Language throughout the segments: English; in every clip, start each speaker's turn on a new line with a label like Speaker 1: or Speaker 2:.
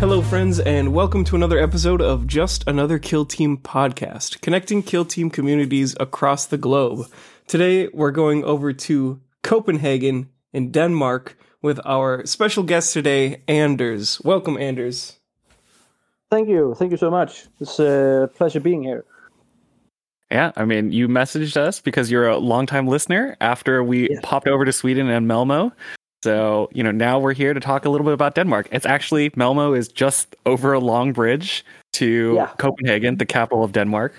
Speaker 1: Hello, friends, and welcome to another episode of Just Another Kill Team podcast, connecting Kill Team communities across the globe. Today, we're going over to Copenhagen in Denmark with our special guest today, Anders. Welcome, Anders.
Speaker 2: Thank you. Thank you so much. It's a pleasure being here.
Speaker 3: Yeah, I mean, you messaged us because you're a longtime listener after we
Speaker 2: Yes.
Speaker 3: popped over to Sweden and Malmö. So, you know, now we're here to talk a little bit about Denmark. It's actually, Malmö is just over a long bridge to
Speaker 2: Yeah.
Speaker 3: Copenhagen, the capital of Denmark.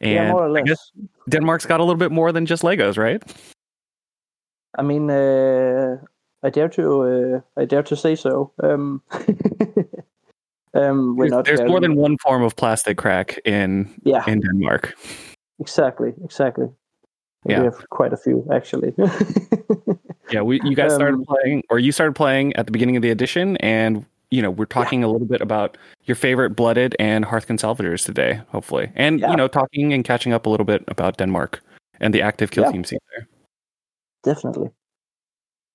Speaker 3: And
Speaker 2: yeah, more or
Speaker 3: I guess Denmark's got a little bit more than just Legos, right?
Speaker 2: I mean, uh, I dare to, uh, I dare to say so. Um, um, we're
Speaker 3: There's,
Speaker 2: not
Speaker 3: there's more than one form of plastic crack in
Speaker 2: Yeah,
Speaker 3: in Denmark.
Speaker 2: exactly, exactly.
Speaker 3: Yeah.
Speaker 2: We have quite a few actually.
Speaker 3: Yeah, we you guys started
Speaker 2: Um,
Speaker 3: playing, or you started playing at the beginning of the edition, and you know we're talking a little bit about your favorite blooded and Hearthkyn salvagers today, hopefully, and
Speaker 2: Yeah.
Speaker 3: you know talking and catching up a little bit about Denmark and the active kill
Speaker 2: Yeah.
Speaker 3: team scene there.
Speaker 2: Definitely.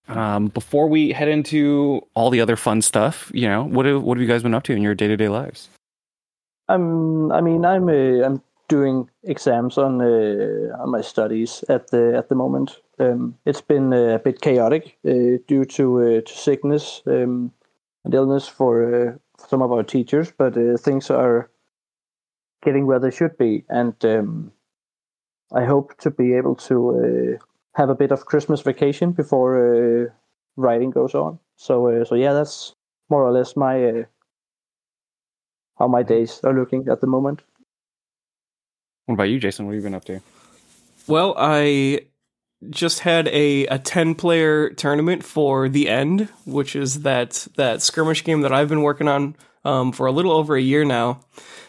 Speaker 3: Um, before we head into all the other fun stuff, you know, what have, what have you guys been up to in your day to day lives?
Speaker 2: Um, I mean, I'm uh, I'm doing exams on uh, on my studies at the at the moment. Um, it's been a bit chaotic uh, due to uh, to sickness um, and illness for, uh, some of our teachers, but uh, things are getting where they should be, and um, I hope to be able to uh, have a bit of Christmas vacation before uh, writing goes on. So uh, so yeah, that's more or less my. Uh, how my days are looking at the moment.
Speaker 3: What about you, Jason? What have you been up to?
Speaker 1: Well, I just had a, a 10 player tournament for the end, which is that, that skirmish game that I've been working on um, for a little over a year now.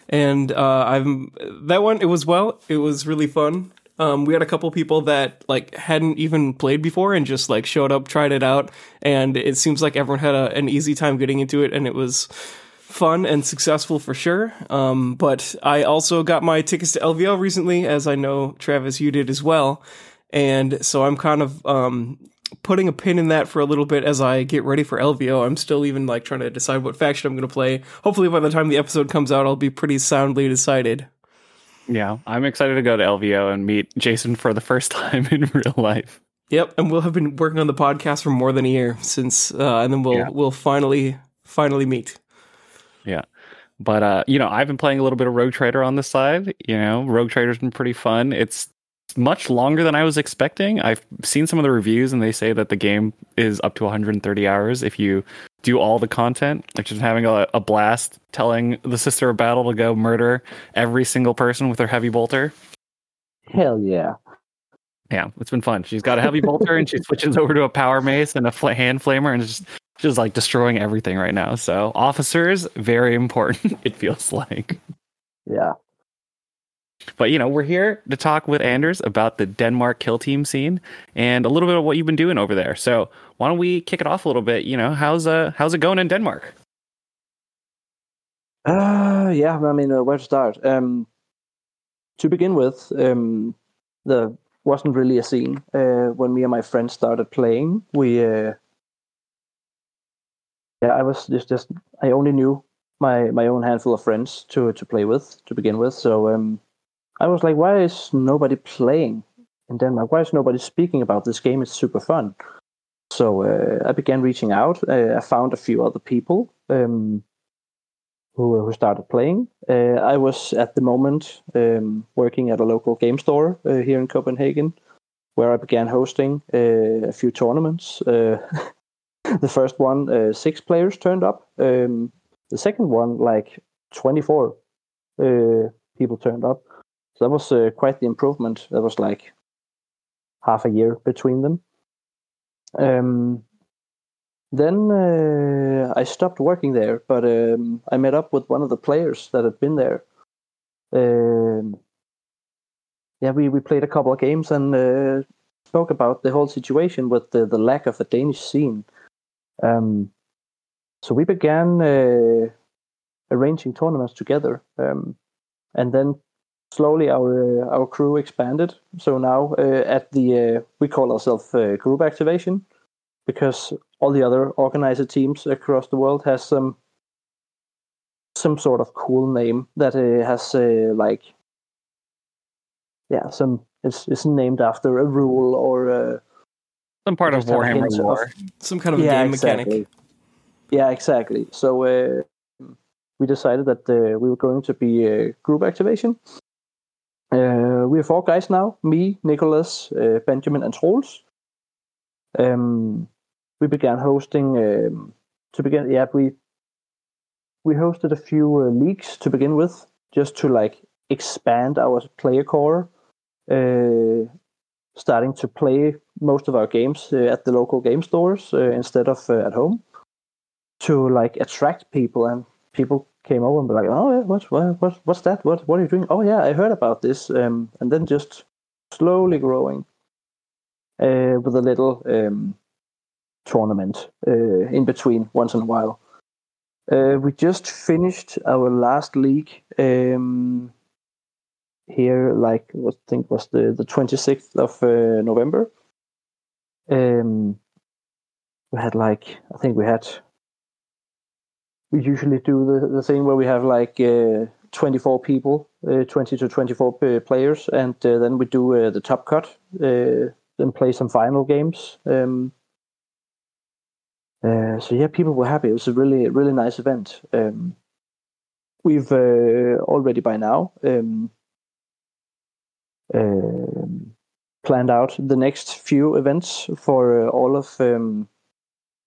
Speaker 1: And uh, I'm that one. It was well. It was really fun. Um, we had a couple people that like hadn't even played before and just like showed up, tried it out, and it seems like everyone had a, an easy time getting into it, and it was fun and successful for sure. Um, but I also got my tickets to LVO recently, as I know Travis you did as well, and so I'm kind of um, putting a pin in that for a little bit as I get ready for LVO. I'm still even like trying to decide what faction I'm going to play. Hopefully, by the time the episode comes out, I'll be pretty soundly decided.
Speaker 3: Yeah, I'm excited to go to LVO and meet Jason for the first time in real life.
Speaker 1: Yep, and we'll have been working on the podcast for more than a year since, uh, and then we'll
Speaker 3: Yeah.
Speaker 1: we'll finally finally meet.
Speaker 3: Yeah. But uh, you know, I've been playing a little bit of Rogue Trader on the side. You know, Rogue Trader's been pretty fun. It's much longer than I was expecting. I've seen some of the reviews and they say that the game is up to 130 hours if you do all the content. Like just having a, a blast telling the sister of battle to go murder every single person with her heavy bolter.
Speaker 2: Hell yeah.
Speaker 3: Yeah, it's been fun. She's got a heavy bolter and she switches over to a power mace and a fl- hand flamer and just just like destroying everything right now. So officers, very important. It feels like.
Speaker 2: Yeah.
Speaker 3: But you know, we're here to talk with Anders about the Denmark kill team scene and a little bit of what you've been doing over there. So why don't we kick it off a little bit? You know, how's uh how's it going in Denmark?
Speaker 2: Uh, yeah, I mean, uh, where to start? Um, to begin with, um, there wasn't really a scene. Uh, when me and my friends started playing, we, uh, yeah, I was just, just, I only knew my my own handful of friends to to play with to begin with. So, um, I was like, why is nobody playing in Denmark? Why is nobody speaking about this game? It's super fun. So uh, I began reaching out. Uh, I found a few other people. Um, who who started playing. Uh, I was at the moment um, working at a local game store uh, here in Copenhagen, where I began hosting uh, a few tournaments. Uh, the first one, uh, six players turned up. Um, the second one, like twenty four uh, people turned up. So that was uh, quite the improvement. That was like half a year between them. Um, then uh, I stopped working there, but um, I met up with one of the players that had been there. Um, yeah, we, we played a couple of games and uh, spoke about the whole situation with the, the lack of a Danish scene. Um, so we began uh, arranging tournaments together, um, and then slowly our uh, our crew expanded. So now uh, at the uh, we call ourselves uh, group activation because all the other organizer teams across the world has some some sort of cool name that uh, has uh, like yeah some it's, it's named after a rule or uh,
Speaker 3: Some part of
Speaker 2: just have a
Speaker 3: Warhammer
Speaker 2: hint of-
Speaker 3: lore.
Speaker 1: Some kind of
Speaker 2: yeah
Speaker 1: game
Speaker 2: exactly
Speaker 1: mechanic.
Speaker 2: yeah exactly so uh, we decided that uh, we were going to be a group activation uh, we're four guys now. Me nicholas uh, benjamin and Troels um, we began hosting um, to begin yeah we we hosted a few uh, leagues to begin with just to like expand our player core uh, starting to play most of our games uh, at the local game stores instead of uh, at home to like attract people and people came over and were like oh yeah, what, what what what's that? What what are you doing? Oh yeah i heard about this um, and then just slowly growing uh, with a little um, tournament uh, in between once in a while. Uh, we just finished our last league um, here like I think was the the 26th of uh, November. Um we had like I think we had we usually do the, the thing where we have like uh, 24 people uh, 20 to 24 p- players and uh, then we do uh, the top cut uh, then play some final games um uh, so yeah people were happy. It was a really really nice event. Um we've uh, already by now um um, planned out the next few events for uh, all of um,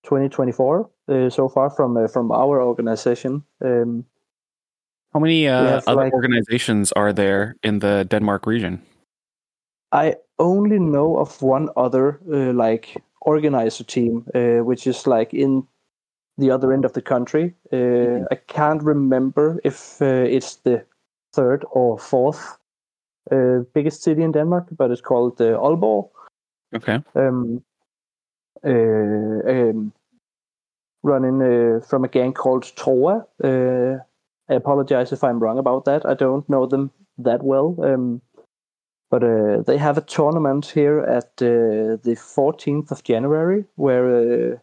Speaker 2: 2024 uh, so far from uh, from our organization. Um,
Speaker 3: How many uh, other
Speaker 2: like-
Speaker 3: organizations are there in the Denmark region?
Speaker 2: I only know of one other uh, like organizer team, uh, which is like in the other end of the country. Uh, I can't remember if uh, it's the third or fourth uh, biggest city in Denmark, but it's called uh, Aalborg.
Speaker 3: Okay.
Speaker 2: um, uh, um, running uh, from a gang called Troa. Uh, I apologize if I'm wrong about that. I don't know them that well. Um, but uh, they have a tournament here at uh, the 14th of January where uh,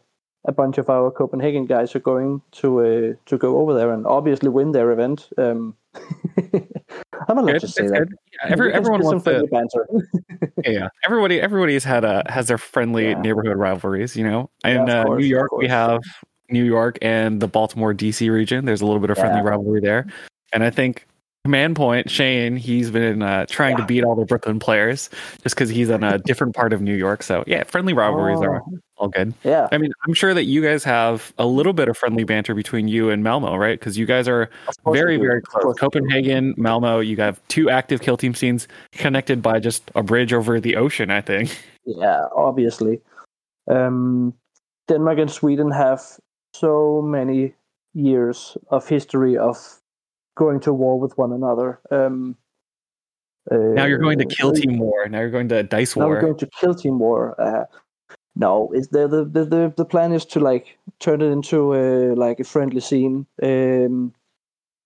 Speaker 2: a bunch of our Copenhagen guys are going to uh, to go over there and obviously win their event. Um, I'm allowed
Speaker 3: Good.
Speaker 2: to say that.
Speaker 3: Yeah, every, everyone wants to.
Speaker 2: banter.
Speaker 3: Yeah, yeah. everybody, everybody's had a has their friendly
Speaker 2: Yeah.
Speaker 3: neighborhood rivalries. You know,
Speaker 2: Yeah,
Speaker 3: in uh,
Speaker 2: course,
Speaker 3: New York, we have New York and the Baltimore D.C. region. There's a little bit of friendly
Speaker 2: Yeah.
Speaker 3: rivalry there, and I think Command Point Shane, he's been uh, trying to beat all the Brooklyn players just because he's in a different part of New York. So yeah, friendly rivalries are
Speaker 2: Oh,
Speaker 3: all good.
Speaker 2: yeah.
Speaker 3: I mean, I'm sure that you guys have a little bit of friendly banter between you and Malmo, right? Because you guys are very, very close.
Speaker 2: course we do.
Speaker 3: Copenhagen, Malmo, you have two active kill team scenes connected by just a bridge over the ocean, I think.
Speaker 2: Yeah, obviously. Um, Denmark and Sweden have so many years of history of going to war with one another. Um,
Speaker 3: Now you're going to
Speaker 2: uh,
Speaker 3: kill team war. Now you're going to dice war.
Speaker 2: Now we're going to kill team war. Uh, no, it's the, the the the the plan is to like turn it into a like a friendly scene, um,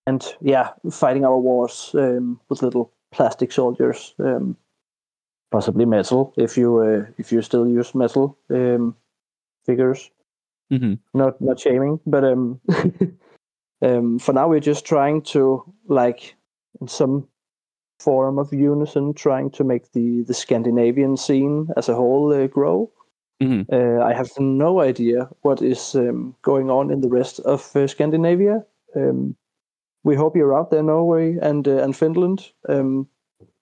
Speaker 2: and yeah, fighting our wars um, with little plastic soldiers, um, possibly metal if you uh, if you still use metal um, figures.
Speaker 3: Mhm.
Speaker 2: Not not shaming, but um, um, for now we're just trying to like in some form of unison, trying to make the the Scandinavian scene as a whole uh, grow.
Speaker 3: Mhm.
Speaker 2: Uh, I have no idea what is um, going on in the rest of uh, Scandinavia. Um, we hope you're out there, Norway and uh, and Finland. Um,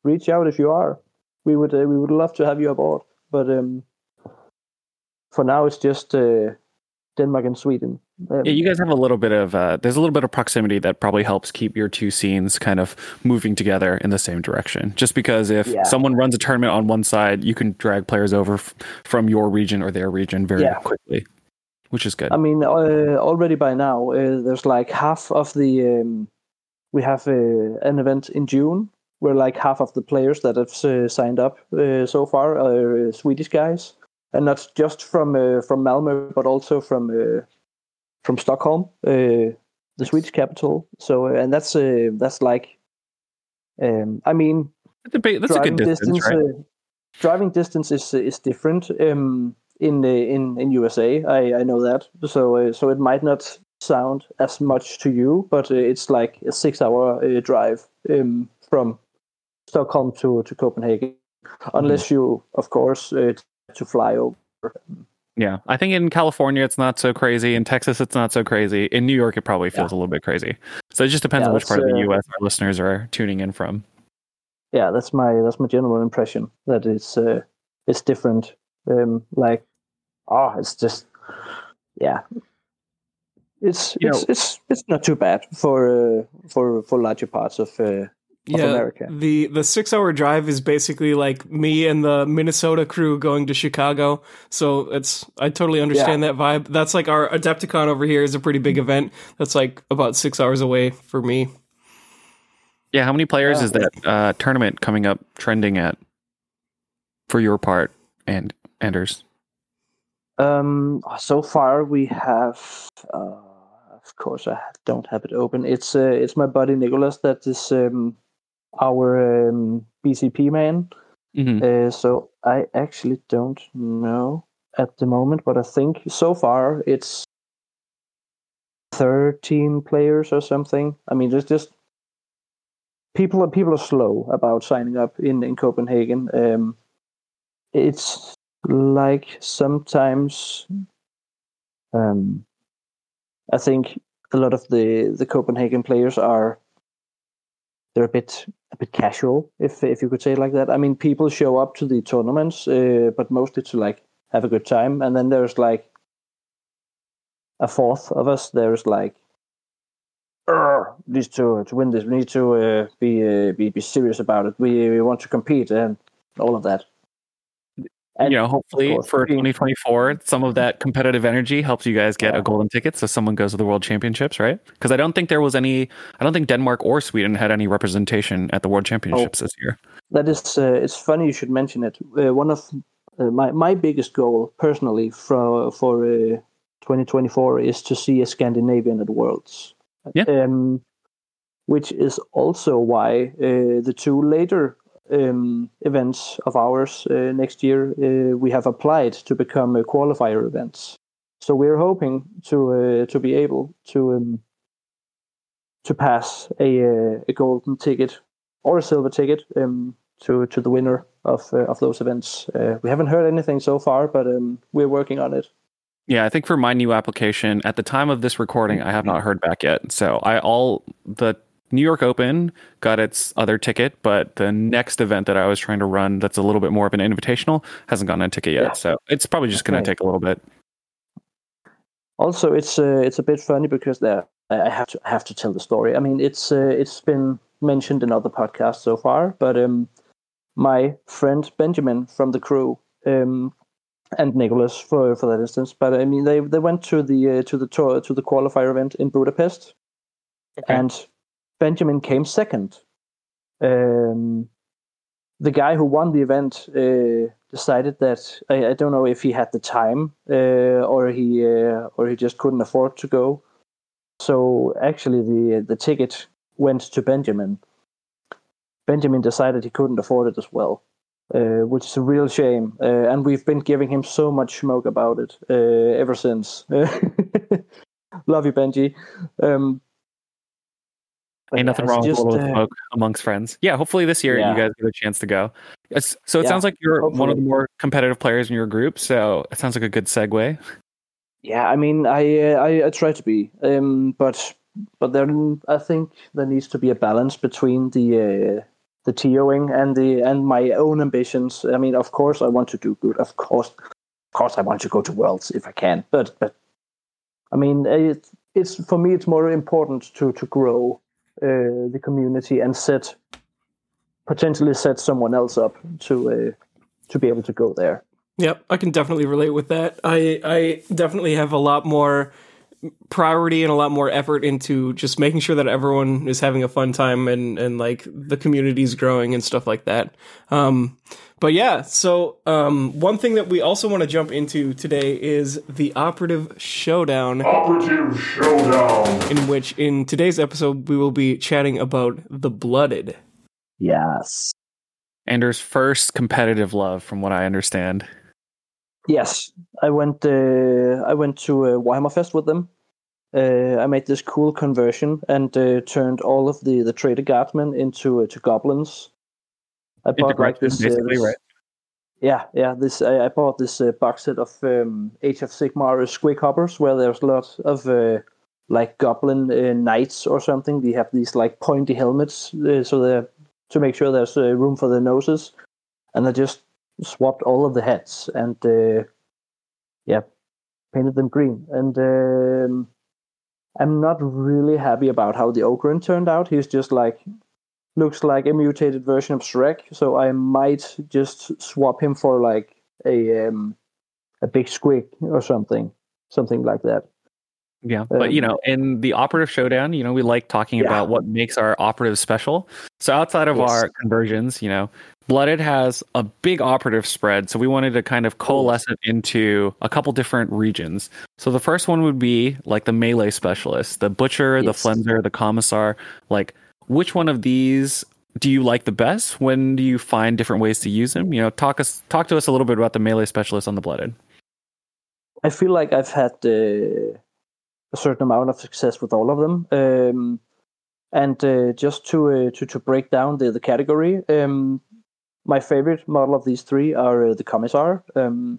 Speaker 2: reach out if you are. We would uh, we would love to have you aboard. But um, for now, it's just uh, Denmark and Sweden. Um,
Speaker 3: Yeah, you guys have a little bit of uh, there's a little bit of proximity that probably helps keep your two scenes kind of moving together in the same direction. Just because if
Speaker 2: Yeah.
Speaker 3: someone runs a tournament on one side, you can drag players over f- from your region or their region very
Speaker 2: Yeah.
Speaker 3: quickly, which is good.
Speaker 2: I mean, uh, already by now, uh, there's like half of the. Um, we have uh, an event in June where like half of the players that have uh, signed up uh, so far are uh, Swedish guys, and not just from uh, from Malmö, but also from uh, from Stockholm, uh, the Swedish capital. So, and that's uh, that's like, um, I mean,
Speaker 3: That's a, big, that's a good distance, right?
Speaker 2: uh, driving distance is is different um, in in in USA. I, I know that. So uh, so it might not sound as much to you, but uh, it's like a six hour uh, drive um, from Stockholm to to Copenhagen, unless you of course uh, to fly over.
Speaker 3: Yeah, I think in California it's not so crazy. In Texas it's not so crazy. In New York it probably feels a little bit crazy. So it just depends
Speaker 2: Yeah,
Speaker 3: on which part of the
Speaker 2: uh,
Speaker 3: U.S. our listeners are tuning in from.
Speaker 2: Yeah, that's my that's my general impression that it's uh, it's different. Um, like, oh, it's just yeah. It's
Speaker 3: You
Speaker 2: it's, it's it's not too bad for uh, for for larger parts of uh, of America.
Speaker 1: The the six hour drive is basically like me and the Minnesota crew going to Chicago. So it's I totally understand that vibe. That's like our Adepticon over here is a pretty big event. That's like about six hours away for me.
Speaker 3: Yeah, how many players
Speaker 2: Yeah.
Speaker 3: is that uh, tournament coming up trending at for your part and Anders?
Speaker 2: Um, so far we have, uh, of course, I don't have it open. It's uh, it's my buddy Nicholas that is um, our um, BCP man.
Speaker 3: hmm
Speaker 2: Uh, so I actually don't know at the moment, but I think so far it's thirteen players or something. I mean, there's just people are people are slow about signing up in in Copenhagen. Um, it's like sometimes, um, I think a lot of the the Copenhagen players are they're a bit a bit casual, if if you could say it like that. I mean, people show up to the tournaments, uh, but mostly to like have a good time, and then there's like a fourth of us. There's like, "Urgh, need to to win this. We need to uh, be uh, be be serious about it. We, we want to compete and all of that. And
Speaker 3: you know, hopefully for 2024, some of that competitive energy helps you guys get
Speaker 2: Yeah.
Speaker 3: a golden ticket so someone goes to the World Championships, right? Because I don't think there was any, I don't think Denmark or Sweden had any representation at the World Championships
Speaker 2: Oh.
Speaker 3: this year.
Speaker 2: That is, uh, it's funny you should mention it. Uh, one of uh, my my biggest goal personally for for uh, 2024 is to see a Scandinavian at Worlds.
Speaker 3: Yeah.
Speaker 2: Um, which is also why uh, the two later um, events of ours uh, next year uh, we have applied to become uh, qualifier events. So we're hoping to uh, to be able to um, to pass a uh, a golden ticket or a silver ticket um, to to the winner of uh, of those events. Uh, we haven't heard anything so far, but um, we're working on it.
Speaker 3: Yeah, I think for my new application, at the time of this recording, I have not heard back yet. So I all the New York Open got its other ticket, but the next event that I was trying to run, that's a little bit more of an invitational, hasn't gotten a ticket yet.
Speaker 2: Yeah.
Speaker 3: So it's probably just going to take a little bit.
Speaker 2: Also, it's uh, it's a bit funny because there I I have to I have to tell the story. I mean, it's uh, it's been mentioned in other podcasts so far, but um, my friend Benjamin from the crew um, and Nicholas for for that instance. But I mean, they they went to the uh, to the tour to the qualifier event in Budapest, and Benjamin came second. Um, the guy who won the event uh, decided that I, I don't know if he had the time uh, or he uh, or he just couldn't afford to go. So actually, the the ticket went to Benjamin. Benjamin decided he couldn't afford it as well, uh, which is a real shame. Uh, and we've been giving him so much smoke about it uh, ever since. Love you, Benji. Um, but
Speaker 3: Ain't nothing
Speaker 2: it's
Speaker 3: wrong with a little
Speaker 2: uh,
Speaker 3: smoke amongst friends. Yeah, hopefully this year
Speaker 2: Yeah.
Speaker 3: you guys get a chance to go. It's, so it
Speaker 2: Yeah,
Speaker 3: sounds like you're one of the more competitive players in your group. So it sounds like a good segue.
Speaker 2: Yeah, I mean, I uh, I, I try to be, um, but but then I think there needs to be a balance between the uh, the TOing and the and my own ambitions. I mean, of course, I want to do good. Of course, of course, I want to go to worlds if I can. But but I mean, it's it's for me, it's more important to to grow uh, the community and set potentially set someone else up to uh, to be able to go there.
Speaker 1: Yep, I can definitely relate with that. I I definitely have a lot more priority and a lot more effort into just making sure that everyone is having a fun time and and like the community's growing and stuff like that. Um, but yeah, so um, one thing that we also want to jump into today is the operative showdown.
Speaker 4: Operative Showdown.
Speaker 1: In which, in today's episode, we will be chatting about the blooded.
Speaker 2: Yes.
Speaker 3: Anders' first competitive love, from what I understand.
Speaker 2: Yes, I went. Uh, I went to uh, Warhammer Fest with them. Uh, I made this cool conversion and uh, turned all of the the trader guardsmen into uh, to goblins. I bought like this, uh,
Speaker 3: basically,
Speaker 2: this-
Speaker 3: right?
Speaker 2: Yeah, yeah. This I, I bought this uh, box set of um, Age of Sigmar squig hoppers where there's lots of uh, like goblin uh, knights or something. They have these like pointy helmets, uh, so they're to make sure there's uh, room for their noses, and I just swapped all of the heads and uh, yeah, painted them green. And um, I'm not really happy about how the Ogryn turned out. He's just like looks like a mutated version of Shrek, so I might just swap him for like a um, a big squig or something, something like that.
Speaker 3: Yeah, but you
Speaker 2: Um,
Speaker 3: know, in the operative showdown, you know, we like talking
Speaker 2: Yeah.
Speaker 3: about what makes our operative special. So outside of
Speaker 2: Yes.
Speaker 3: our conversions, you know, Blooded has a big operative spread, so we wanted to kind of coalesce it into a couple different regions. So the first one would be like the melee specialist, the butcher, the
Speaker 2: Yes.
Speaker 3: flenser, the commissar. Like, which one of these do you like the best? When do you find different ways to use them? You know, talk us talk to us a little bit about the melee specialist on the Blooded.
Speaker 2: I feel like I've had uh, a certain amount of success with all of them. Um, and uh, just to, uh, to to break down the the category, um, my favorite model of these three are uh, the Commissar, um,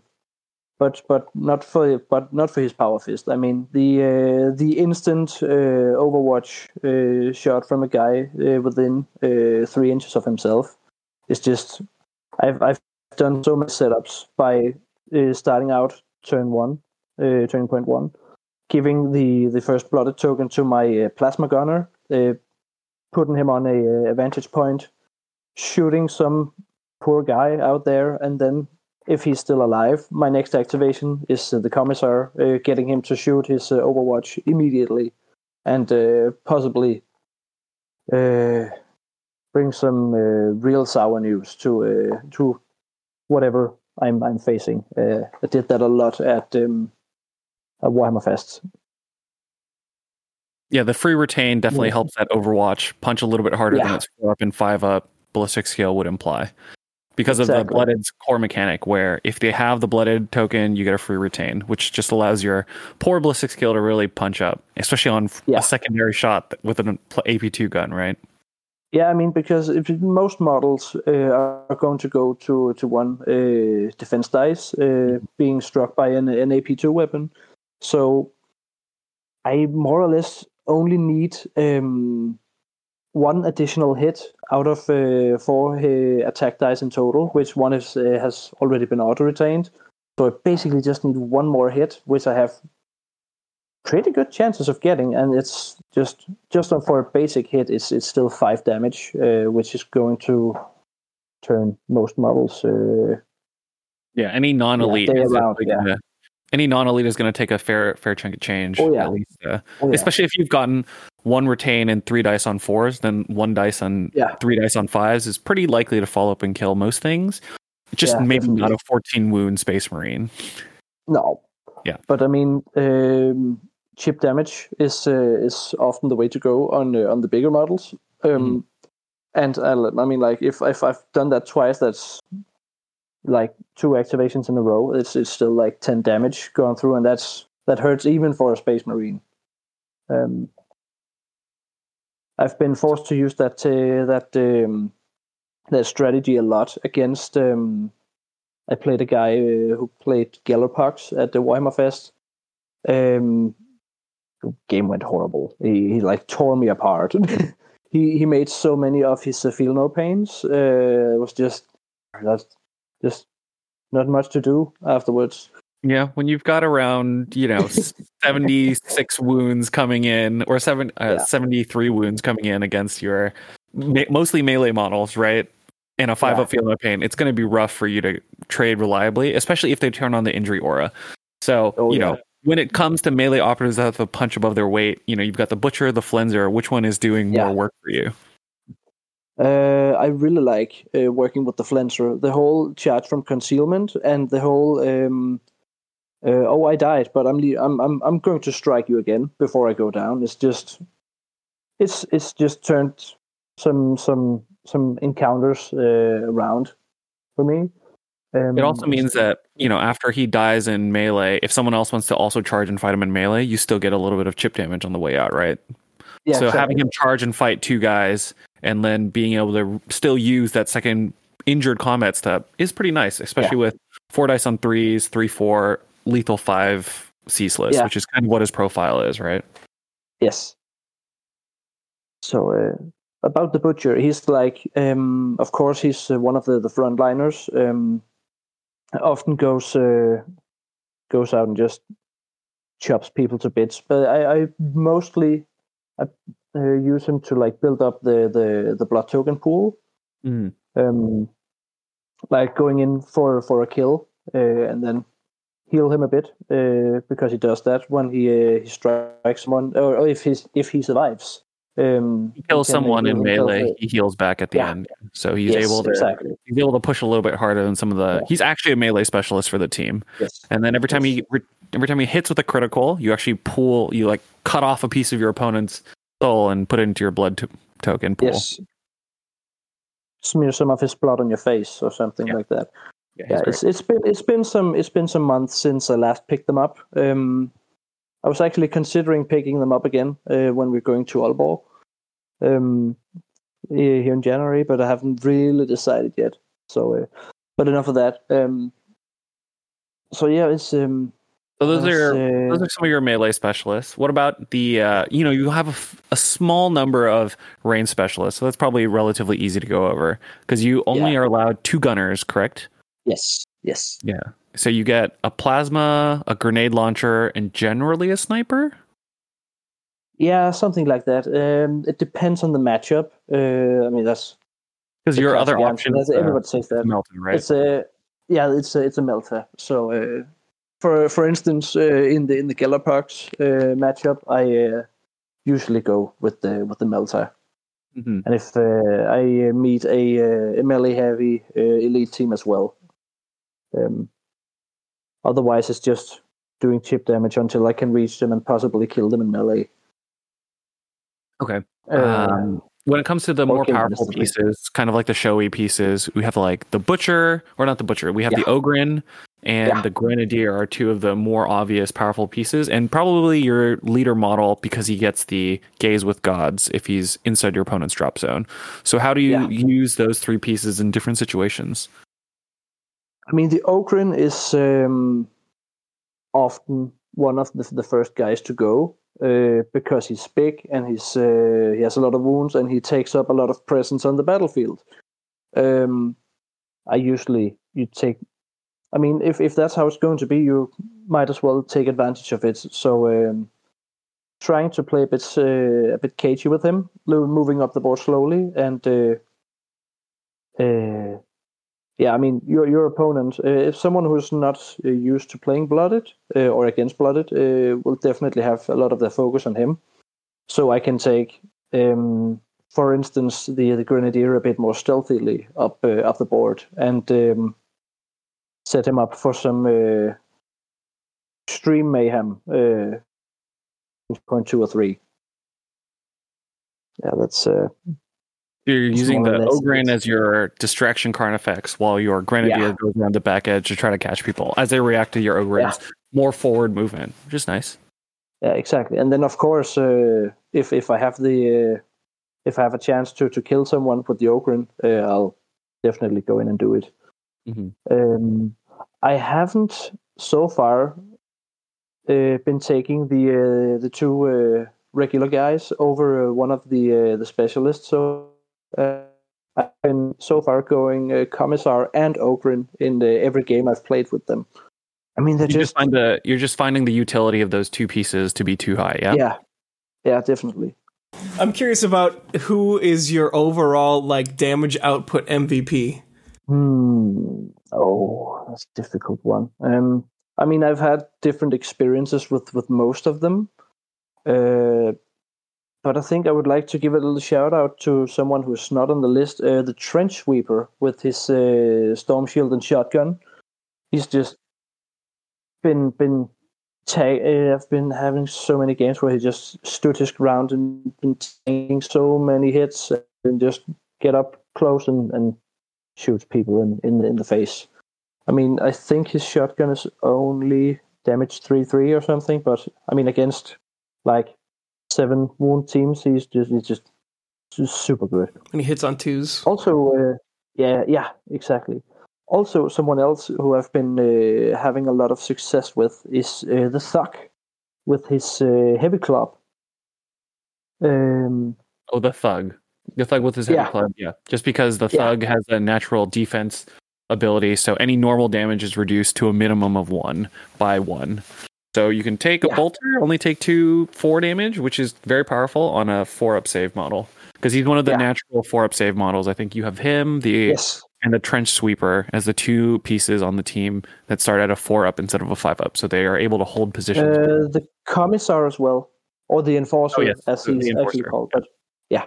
Speaker 2: but but not for but not for his power fist. I mean the uh, the instant uh, Overwatch uh, shot from a guy within three inches of himself is just. I've I've done so many setups by starting out turn one, turning point one, giving the the first blooded token to my uh, plasma gunner, putting him on a, uh vantage point, shooting some poor guy out there, and then if he's still alive, my next activation is uh, the commissar, uh, getting him to shoot his uh, Overwatch immediately, and uh, possibly bring some real sour news to to whatever I'm I'm facing. I did that a lot at um, at Warhammer Fest.
Speaker 3: Yeah, the free retain definitely
Speaker 2: Yeah.
Speaker 3: helps that Overwatch punch a little bit harder than its four up and five up ballistic skill would imply. Because of the
Speaker 2: Exactly.
Speaker 3: blooded's core mechanic, where if they have the blooded token, you get a free retain, which just allows your poor ballistic skill to really punch up, especially on
Speaker 2: Yeah.
Speaker 3: a secondary shot with an AP2 gun, right?
Speaker 2: Yeah, I mean because if most models uh, are going to go to to one uh, defense dice uh, being struck by an, an AP2 weapon, so I more or less only need um, one additional hit out of uh, four uh, attack dice in total, which one is uh, has already been auto retained. So I basically just need one more hit, which I have pretty good chances of getting, and it's just just for a basic hit, it's it's still five damage, uh, which is going to turn most models. Uh,
Speaker 3: Yeah, any non-elite,
Speaker 2: around, yeah.
Speaker 3: Any non-elite is going to take a fair fair chunk of change.
Speaker 2: Oh, yeah.
Speaker 3: at least, uh,
Speaker 2: oh, yeah.
Speaker 3: especially if you've gotten one retain and three dice on fours, then one dice on
Speaker 2: Yeah.
Speaker 3: three dice on fives is pretty likely to follow up and kill most things. Just
Speaker 2: Yeah,
Speaker 3: maybe not a 14 wound space marine.
Speaker 2: No.
Speaker 3: Yeah.
Speaker 2: But I mean, um, chip damage is uh, is often the way to go on uh, on the bigger models. Um,
Speaker 3: Mm-hmm.
Speaker 2: And I, I mean, like if if I've done that twice, that's like two activations in a row. It's it's still like ten damage going through, and that's that hurts even for a space marine. Um, I've been forced to use that uh, that um, that strategy a lot against. Um, I played a guy uh, who played Gellerpox at the Warhammer Fest. Um, the game went horrible. He, he like tore me apart. he he made so many of his uh, feel no pains. Uh, it was just that's just not much to do afterwards.
Speaker 3: Yeah, when you've got around, you know, 76 wounds coming in or seven, uh,
Speaker 2: Yeah.
Speaker 3: 73 wounds coming in against your ma- mostly melee models, right? And a five
Speaker 2: Yeah.
Speaker 3: up feel no pain, it's going to be rough for you to trade reliably, especially if they turn on the injury aura. So,
Speaker 2: Oh,
Speaker 3: you
Speaker 2: yeah.
Speaker 3: know, when it comes to melee operatives that have a punch above their weight, you know, you've got the butcher, the flenser. Which one is doing more work for you?
Speaker 2: Uh, I really like uh, working with the flenser. The whole charge from concealment and the whole um, uh, oh I died, but I'm, I'm I'm I'm going to strike you again before I go down. It's just it's it's just turned some some some encounters uh, around for me. Um,
Speaker 3: It also means that you know after he dies in melee, if someone else wants to also charge and fight him in melee, you still get a little bit of chip damage on the way out, right?
Speaker 2: Yeah,
Speaker 3: so
Speaker 2: exactly.
Speaker 3: having him charge and fight two guys, and then being able to still use that second injured combat step is pretty nice, especially with four dice on threes, three four, lethal five, ceaseless,
Speaker 2: Yeah.
Speaker 3: which is kind of what his profile is, right?
Speaker 2: Yes. So uh, about the butcher, he's like, um, of course, he's uh, one of the the frontliners. Um, often goes uh, goes out and just chops people to bits. But I, I mostly I, uh, use him to like build up the the the blood token pool.
Speaker 3: Mm.
Speaker 2: Um, like going in for for a kill uh, and then heal him a bit uh, because he does that when he uh, he strikes someone or, or if he's if he survives. Um,
Speaker 3: He kills someone in melee, he heals back at the
Speaker 2: Yeah.
Speaker 3: end, so he's
Speaker 2: yes,
Speaker 3: able to
Speaker 2: exactly.
Speaker 3: he's able to push a little bit harder than some of the.
Speaker 2: Yeah.
Speaker 3: He's actually a melee specialist for the team,
Speaker 2: Yes.
Speaker 3: and then every time he every time he hits with a critical, you actually pull you like cut off a piece of your opponent's soul and put it into your blood to- token pool.
Speaker 2: Yes. Smear some of his blood on your face or something
Speaker 3: Yeah.
Speaker 2: like that.
Speaker 3: Yeah,
Speaker 2: yeah, it's it's been it's been some it's been some months since I last picked them up. Um, I was actually considering picking them up again uh, when we're going to Aalborg, um, here in January, but I haven't really decided yet. So, uh, but enough of that. Um, so yeah, it's um,
Speaker 3: So those are
Speaker 2: uh,
Speaker 3: those are some of your melee specialists. What about the uh, you know you have a, f- a small number of range specialists, so that's probably relatively easy to go over because you only
Speaker 2: Yeah.
Speaker 3: are allowed two gunners, correct?
Speaker 2: yes, yes,
Speaker 3: So you get a plasma, a grenade launcher, and generally a sniper.
Speaker 2: yeah, something like that. Um, it depends on the matchup. Uh, I mean, that's
Speaker 3: Because your other option uh,
Speaker 2: Everybody says that.
Speaker 3: Melton, right?
Speaker 2: It's a yeah, it's a it's a melter. So uh, for for instance, uh, in the in the Gellerpox uh, matchup, I uh, usually go with the with the melter.
Speaker 3: Mhm.
Speaker 2: And if uh, I meet a, uh, a melee heavy uh, elite team as well, um, otherwise it's just doing chip damage until I can reach them and possibly kill them in melee.
Speaker 3: Okay.
Speaker 2: Uh,
Speaker 3: um, when it comes to the more powerful pieces, kind of like the showy pieces, we have like the butcher, or not the butcher. We have the
Speaker 2: Yeah.
Speaker 3: Ogryn and
Speaker 2: Yeah.
Speaker 3: the grenadier are two of the more obvious powerful pieces, and probably your leader model because he gets the gaze with gods if he's inside your opponent's drop zone. So how do you
Speaker 2: Yeah.
Speaker 3: use those three pieces in different situations?
Speaker 2: I mean, the Ogryn is um, often one of the, the first guys to go uh, because he's big and he's uh, he has a lot of wounds and he takes up a lot of presence on the battlefield. Um, I usually you take. I mean, if if that's how it's going to be, you might as well take advantage of it. So, um, trying to play a bit uh, a bit cagey with him, moving up the board slowly, and uh, uh, yeah, I mean your your opponent, uh, if someone who's not uh, used to playing blooded uh, or against blooded, uh, will definitely have a lot of their focus on him. So I can take, um, for instance, the the grenadier a bit more stealthily up uh, up the board and um, set him up for some uh, extreme mayhem. Point two or three. Yeah, that's
Speaker 3: You're
Speaker 2: It's
Speaker 3: using the Ogryn as your distraction carnifex, while your grenadier
Speaker 2: Yeah.
Speaker 3: goes around the back edge to try to catch people as they react to your Ogryn's more forward movement, which is nice.
Speaker 2: Yeah, exactly. And then of course, uh, if if I have the uh, if I have a chance to to kill someone with the Ogryn, uh, I'll definitely go in and do it.
Speaker 3: Mhm.
Speaker 2: Um, I haven't so far uh, been taking the uh, the two uh, regular guys over uh, one of the uh, the specialists. So I've been so far going uh, Commissar and Ogryn in the, every game I've played with them. I mean, they're
Speaker 3: You just
Speaker 2: just
Speaker 3: find the you're just finding the utility of those two pieces to be too high. Yeah.
Speaker 2: yeah, yeah, definitely.
Speaker 1: I'm curious about who is your overall like damage output MVP.
Speaker 2: Hmm. Oh, that's a difficult one. Um, I mean, I've had different experiences with with most of them, uh, but I think I would like to give a little shout out to someone who's not on the list, uh, the trench sweeper with his uh, storm shield and shotgun. He's just been been ta- uh, I've been having so many games where he just stood his ground and been taking so many hits and just get up close and, and shoots people in, in in the face. I mean, I think his shotgun is only damage three three or something, but I mean against like seven wound teams, he's just he's just, just super good.
Speaker 1: And he hits on twos.
Speaker 2: Also, uh, yeah, yeah, exactly. Also, someone else who I've been uh, having a lot of success with is uh, the Thug with his uh, heavy club. Um,
Speaker 3: Oh, the thug. The thug with his heavy
Speaker 2: Yeah.
Speaker 3: club. Yeah. Just because the
Speaker 2: Yeah.
Speaker 3: thug has a natural defense ability, so any normal damage is reduced to a minimum of one by one. So you can take a
Speaker 2: Yeah.
Speaker 3: bolter, only take two four damage, which is very powerful on a four up save model. Because he's one of the
Speaker 2: Yeah.
Speaker 3: natural four up save models. I think you have him, the
Speaker 2: yes,
Speaker 3: and the trench sweeper as the two pieces on the team that start at a four up instead of a five up. So they are able to hold positions.
Speaker 2: uh, the commissar as well, or the enforcer,
Speaker 3: Oh, yes,
Speaker 2: as
Speaker 3: the
Speaker 2: he's actually called. But yeah,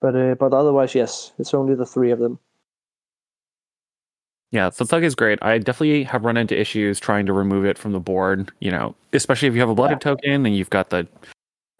Speaker 2: but uh, but otherwise, yes, it's only the three of them.
Speaker 3: Yeah, the thug is great. I definitely have run into issues trying to remove it from the board. You know, especially if you have a blooded token and you've got the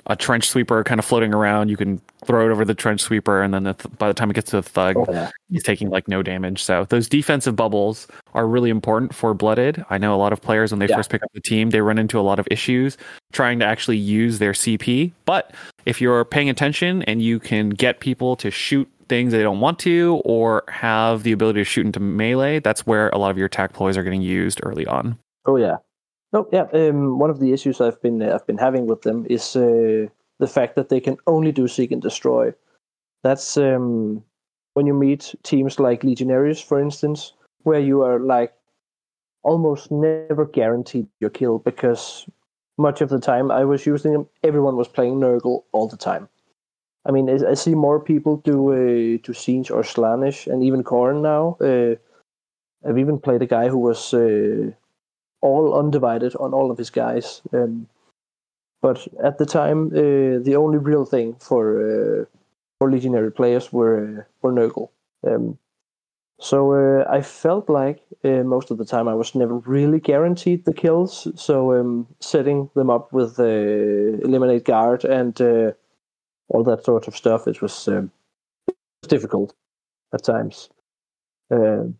Speaker 3: a trench sweeper kind of floating around. You can throw it over the trench sweeper, and then the th- by the time it gets to the thug,
Speaker 2: Oh, yeah.
Speaker 3: he's taking like no damage. So those defensive bubbles are really important for blooded. I know a lot of players when they
Speaker 2: Yeah.
Speaker 3: first pick up the team, they run into a lot of issues trying to actually use their CP. But if you're paying attention and you can get people to shoot things they don't want to or have the ability to shoot into melee, that's where a lot of your attack ploys are getting used early on.
Speaker 2: Oh yeah. No, yeah. Um, one of the issues I've been I've been having with them is uh, the fact that they can only do seek and destroy. That's um, when you meet teams like Legionaries, for instance, where you are like almost never guaranteed your kill because much of the time I was using them, everyone was playing Nurgle all the time. I mean, I, see more people do uh, do Siege or Slaanesh and even Khorne now. Uh, I've even played a guy who was. Uh, all undivided on all of his guys. Um, but at the time, uh, the only real thing for uh, for legionary players were uh, were Nurgle. Um, so I felt like most of the time I was never really guaranteed the kills. So um, setting them up with eliminate guard and all that sort of stuff, it was, um, it was difficult at times. Um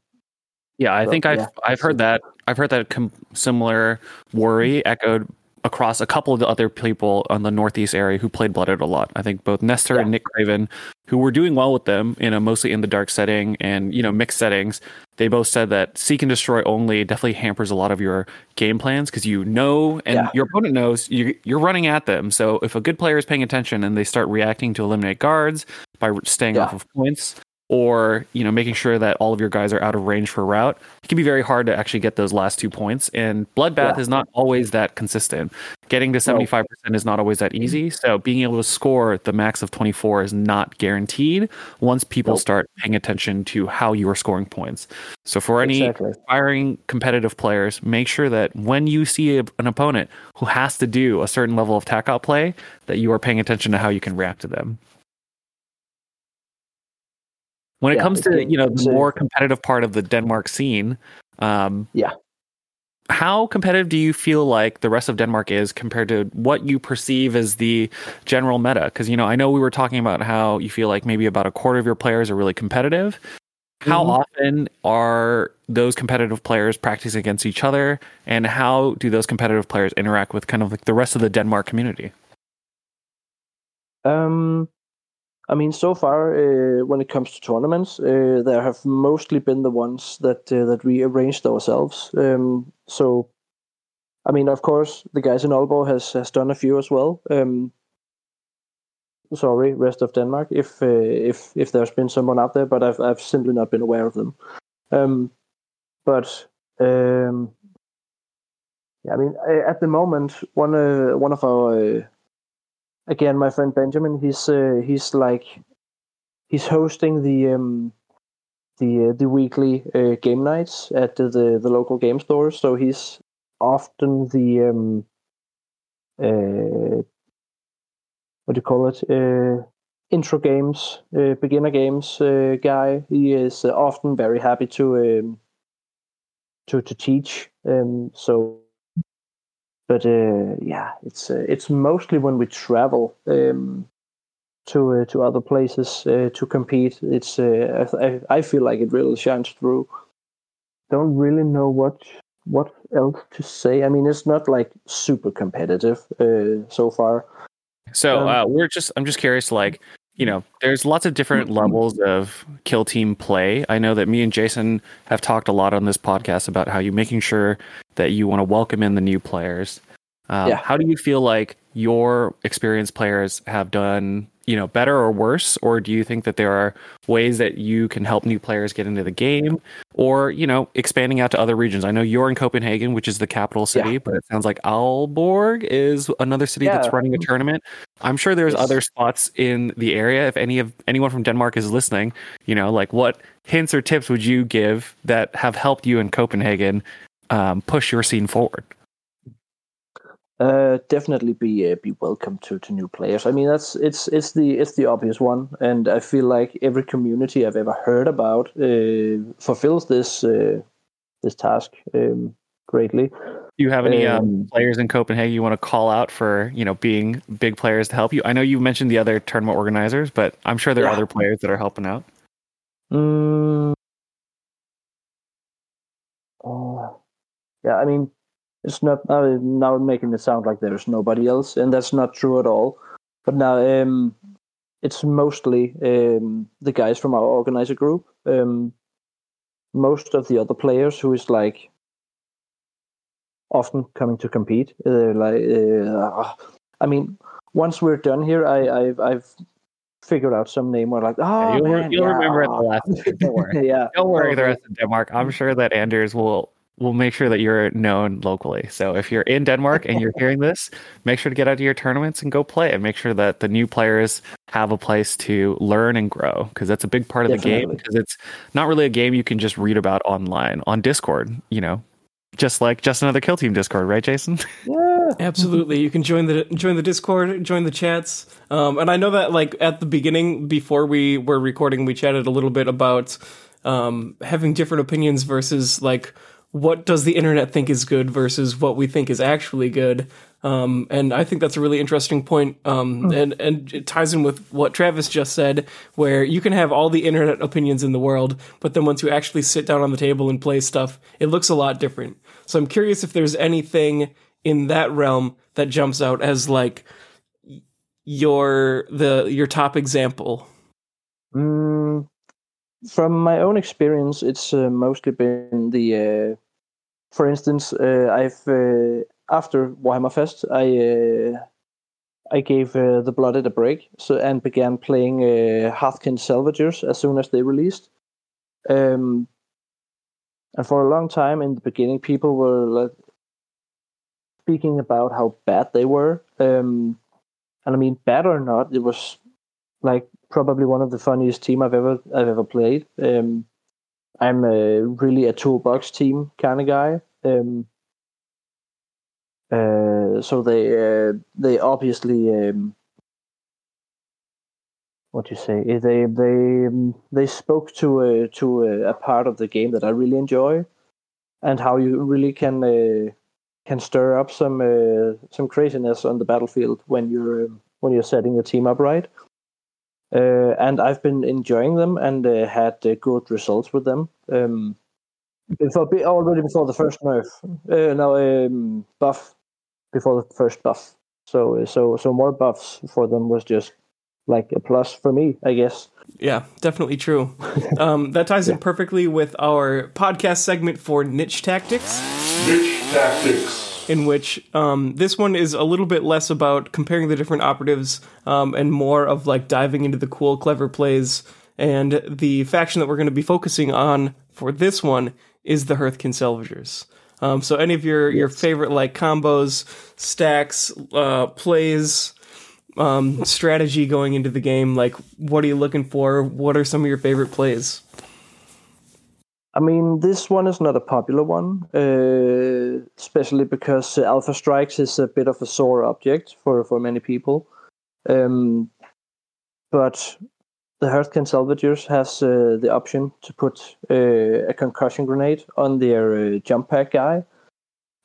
Speaker 3: Yeah, I
Speaker 2: So,
Speaker 3: think I've
Speaker 2: yeah.
Speaker 3: I've heard that I've heard that com- similar worry echoed across a couple of the other people on the northeast area who played Blooded a lot. I think both Nestor and Nick Craven, who were doing well with them in a mostly in the dark setting and you know mixed settings, they both said that seek and destroy only definitely hampers a lot of your game plans because you know and
Speaker 2: Yeah.
Speaker 3: your opponent knows you, you're running at them. So if a good player is paying attention and they start reacting to eliminate guards by staying
Speaker 2: Yeah.
Speaker 3: off of points, or you know making sure that all of your guys are out of range for route it can be very hard to actually get those last two points and bloodbath
Speaker 2: Yeah.
Speaker 3: is not always that consistent getting to 75% is not always that easy so being able to score the max of 24 is not guaranteed once people
Speaker 2: Nope.
Speaker 3: start paying attention to how you are scoring points so for any
Speaker 2: Exactly.
Speaker 3: aspiring competitive players make sure that when you see a, an opponent who has to do a certain level of tack out play that you are paying attention to how you can react to them when it
Speaker 2: Yeah,
Speaker 3: comes to
Speaker 2: it's-
Speaker 3: you know the more competitive part of the Denmark scene, um,
Speaker 2: Yeah.
Speaker 3: how competitive do you feel like the rest of Denmark is compared to what you perceive as the general meta? Because you know, I know we were talking about how you feel like maybe about a quarter of your players are really competitive. How
Speaker 2: Mhm.
Speaker 3: often are those competitive players practicing against each other, and how do those competitive players interact with kind of like the rest of the Denmark community?
Speaker 2: Um, I mean, so far, uh, when it comes to tournaments, uh, there have mostly been the ones that uh, that we arranged ourselves. Um, so, I mean, of course, the guys in Aalborg has has done a few as well. Um, sorry, rest of Denmark, if uh, if if there's been someone out there, but I've I've simply not been aware of them. Um, but um, yeah, I mean, at the moment, one uh, one of our uh, again, my friend Benjamin, he's uh, he's like he's hosting the um, the uh, the weekly uh, game nights at the, the the local game stores. So he's often the um, uh, what do you call it? Uh, intro games, uh, beginner games guy. He is often very happy to um, to to teach. Um, so, but uh, yeah, it's uh, it's mostly when we travel um, to uh, to other places uh, to compete. It's uh, I, I feel like it really shines through. Don't really know what what else to say. I mean, it's not like super competitive uh, so far.
Speaker 3: So
Speaker 2: Um,
Speaker 3: uh, we're just I'm just curious, like you know, there's lots of different levels of kill team play. I know that me and Jason have talked a lot on this podcast about how you making sure that you want to welcome in the new players. Um,
Speaker 2: Yeah.
Speaker 3: How do you feel like your experienced players have done, you know, better or worse, or do you think that there are ways that you can help new players get into the game, or you know, expanding out to other regions? I know you're in Copenhagen, which is the capital city, but it sounds like Aalborg is another city
Speaker 2: Yeah.
Speaker 3: that's running a tournament. I'm sure there's other spots in the area. If any of anyone from Denmark is listening, you know, like what hints or tips would you give that have helped you in Copenhagen um, push your scene forward?
Speaker 2: Uh, definitely be uh, be welcome to, to new players. I mean, that's it's it's the it's the obvious one, and I feel like every community I've ever heard about uh, fulfills this uh, this task um, greatly.
Speaker 3: Do you have any um,
Speaker 2: Um,
Speaker 3: players in Copenhagen you want to call out for, you know, being big players to help you? I know you mentioned the other tournament organizers, but I'm sure there are
Speaker 2: Yeah.
Speaker 3: other players that are helping out.
Speaker 2: Uh, yeah, I mean, it's not now, now making it sound like there's nobody else, and that's not true at all. But now, um, it's mostly um, the guys from our organizer group. Um, most of the other players who is like often coming to compete. Uh, like, uh, I mean, once we're done here, I, I've I've figured out some name. Where like, oh,
Speaker 3: Yeah, you'll,
Speaker 2: man,
Speaker 3: you'll
Speaker 2: yeah,
Speaker 3: remember it the last. Don't worry.
Speaker 2: yeah,
Speaker 3: Don't worry, the rest of Denmark. I'm sure that Anders will will make sure that you're known locally. So if you're in Denmark and you're hearing this, make sure to get out to your tournaments and go play, and make sure that the new players have a place to learn and grow because that's a big part of the game. Because it's not really a game you can just read about online on Discord. You know, just like just another kill team Discord, right, Jason?
Speaker 2: Yeah.
Speaker 1: Absolutely, you can join the join the Discord, join the chats, um, and I know that like at the beginning, before we were recording, we chatted a little bit about um, having different opinions versus like what does the internet think is good versus what we think is actually good. Um, and I think that's a really interesting point, um, and and it ties in with what Travis just said, where you can have all the internet opinions in the world, but then once you actually sit down on the table and play stuff, it looks a lot different. So I'm curious if there's anything in that realm that jumps out as like your the your top example.
Speaker 2: Mm, from my own experience, it's uh, mostly been the. Uh, for instance, uh, I've uh, after Warhammer Fest, I uh, I gave uh, the Blooded a break, so and began playing uh, Hearthkyn Salvagers as soon as they released. Um, and for a long time in the beginning, people were like, speaking about how bad they were. Um, and I mean, bad or not, it was like probably one of the funniest team I've ever I've ever played. Um, I'm a, really a toolbox team kind of guy. Um, uh, so they uh, they obviously um, what do you say? Eh, They they um, they spoke to a, to a, a part of the game that I really enjoy, and how you really can uh, can stir up some uh, some craziness on the battlefield when you're um, when you're setting your team up right. Uh, and I've been enjoying them and uh, had uh, good results with them. Um, before be- already before the first nerf, uh, no um, buff, before the first buff. So uh, so so more buffs for them was just like a plus for me, I guess.
Speaker 1: Yeah, definitely true. um, that ties in perfectly with our podcast segment for niche tactics.
Speaker 4: Niche tactics.
Speaker 1: In which um, this one is a little bit less about comparing the different operatives um, and more of like diving into the cool, clever plays. And the faction that we're going to be focusing on for this one is the Hearthkyn Salvagers. Um, so any of your your favorite like combos, stacks, uh, plays, um, strategy going into the game, like what are you looking for? What are some of your favorite plays?
Speaker 2: I mean, this one is not a popular one, uh, especially because Alpha Strikes is a bit of a sore object for, for many people. Um, but the Hearthkyn Salvagers has uh, the option to put uh, a concussion grenade on their uh, jump pack guy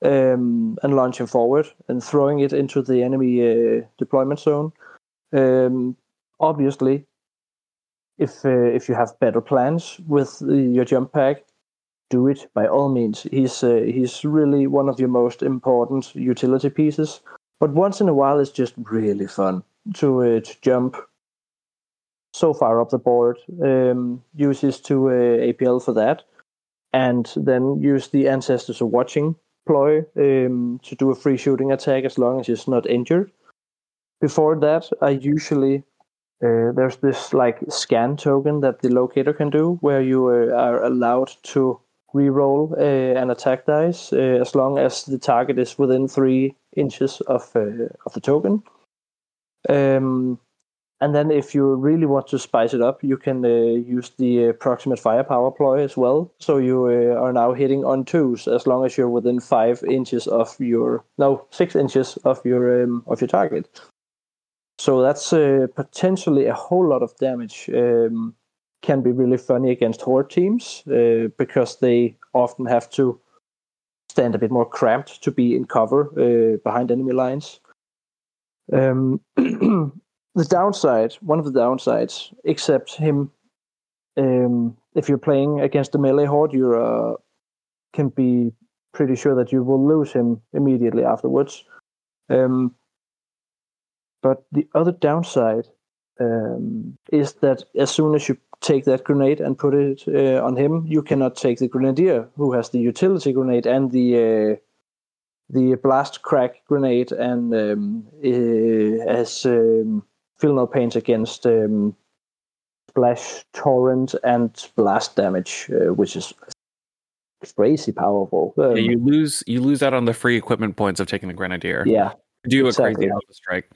Speaker 2: um, and launch him forward and throwing it into the enemy uh, deployment zone. Um, obviously, if uh, if you have better plans with the, your jump pack, do it by all means. He's uh, he's really one of your most important utility pieces. But once in a while, it's just really fun to uh, to jump so far up the board. Um, use his two uh, APL for that, and then use the ancestors of watching ploy um, to do a free shooting attack as long as he's not injured. Before that, I usually uh, there's this like scan token that the locator can do, where you uh, are allowed to re-roll uh, an attack dice uh, as long as the target is within three inches of uh, of the token. Um, and then, if you really want to spice it up, you can uh, use the approximate firepower ploy as well. So you are now hitting on twos as long as you're within five inches of your no six inches of your um, of your target. So that's uh, potentially a whole lot of damage. Um, can be really funny against horde teams uh, because they often have to stand a bit more cramped to be in cover uh, behind enemy lines. Um, the downside, one of the downsides, except him, um, if you're playing against the melee horde, you uh, can be pretty sure that you will lose him immediately afterwards. Um, but the other downside um, is that as soon as you take that grenade and put it uh, on him, you cannot take the grenadier, who has the utility grenade and the uh, the blast crack grenade, and um, uh, has um, feel no pains against um, splash, torrent, and blast damage, uh, which is crazy powerful. Um,
Speaker 3: yeah, you lose you lose out on the free equipment points of taking the grenadier.
Speaker 2: yeah,
Speaker 3: do a
Speaker 2: exactly.
Speaker 3: crazy strike.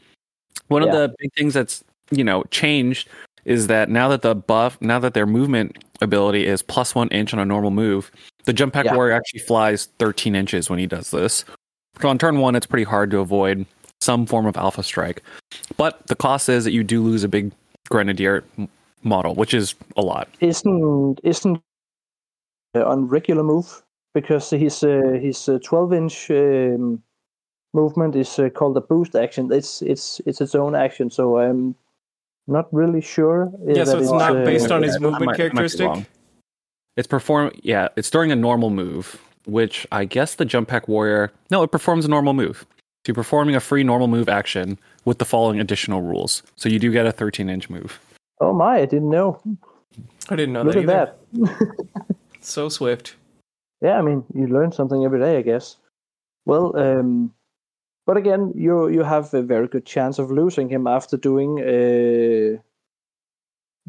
Speaker 3: One of the big things that's you know changed is that now that the buff, now that their movement ability is plus one inch on a normal move, the jump pack
Speaker 2: Yeah.
Speaker 3: warrior actually flies 13 inches when he does this. So on turn one, it's pretty hard to avoid some form of alpha strike, but the cost is that you do lose a big grenadier model, which is a lot.
Speaker 2: isn't isn't uh, on regular move because he's uh, his uh, 12 inch um, movement is uh, called a boost action. It's it's it's its own action, so I'm not really sure. uh,
Speaker 1: Yeah, so
Speaker 2: that
Speaker 1: it's not
Speaker 2: uh,
Speaker 1: based on his
Speaker 3: I
Speaker 1: movement
Speaker 3: might- I might be
Speaker 1: characteristic.
Speaker 3: It's perform yeah, it's during a normal move, which I guess the jump pack warrior no, it performs a normal move. So you're performing a free normal move action with the following additional rules. So you do get a 13 inch move.
Speaker 2: Oh my! I didn't know.
Speaker 1: I didn't know
Speaker 2: Look
Speaker 1: that
Speaker 2: at
Speaker 1: either.
Speaker 2: that.
Speaker 1: So swift.
Speaker 2: Yeah, I mean, you learn something every day, I guess. Well, um, but again, you you have a very good chance of losing him after doing uh,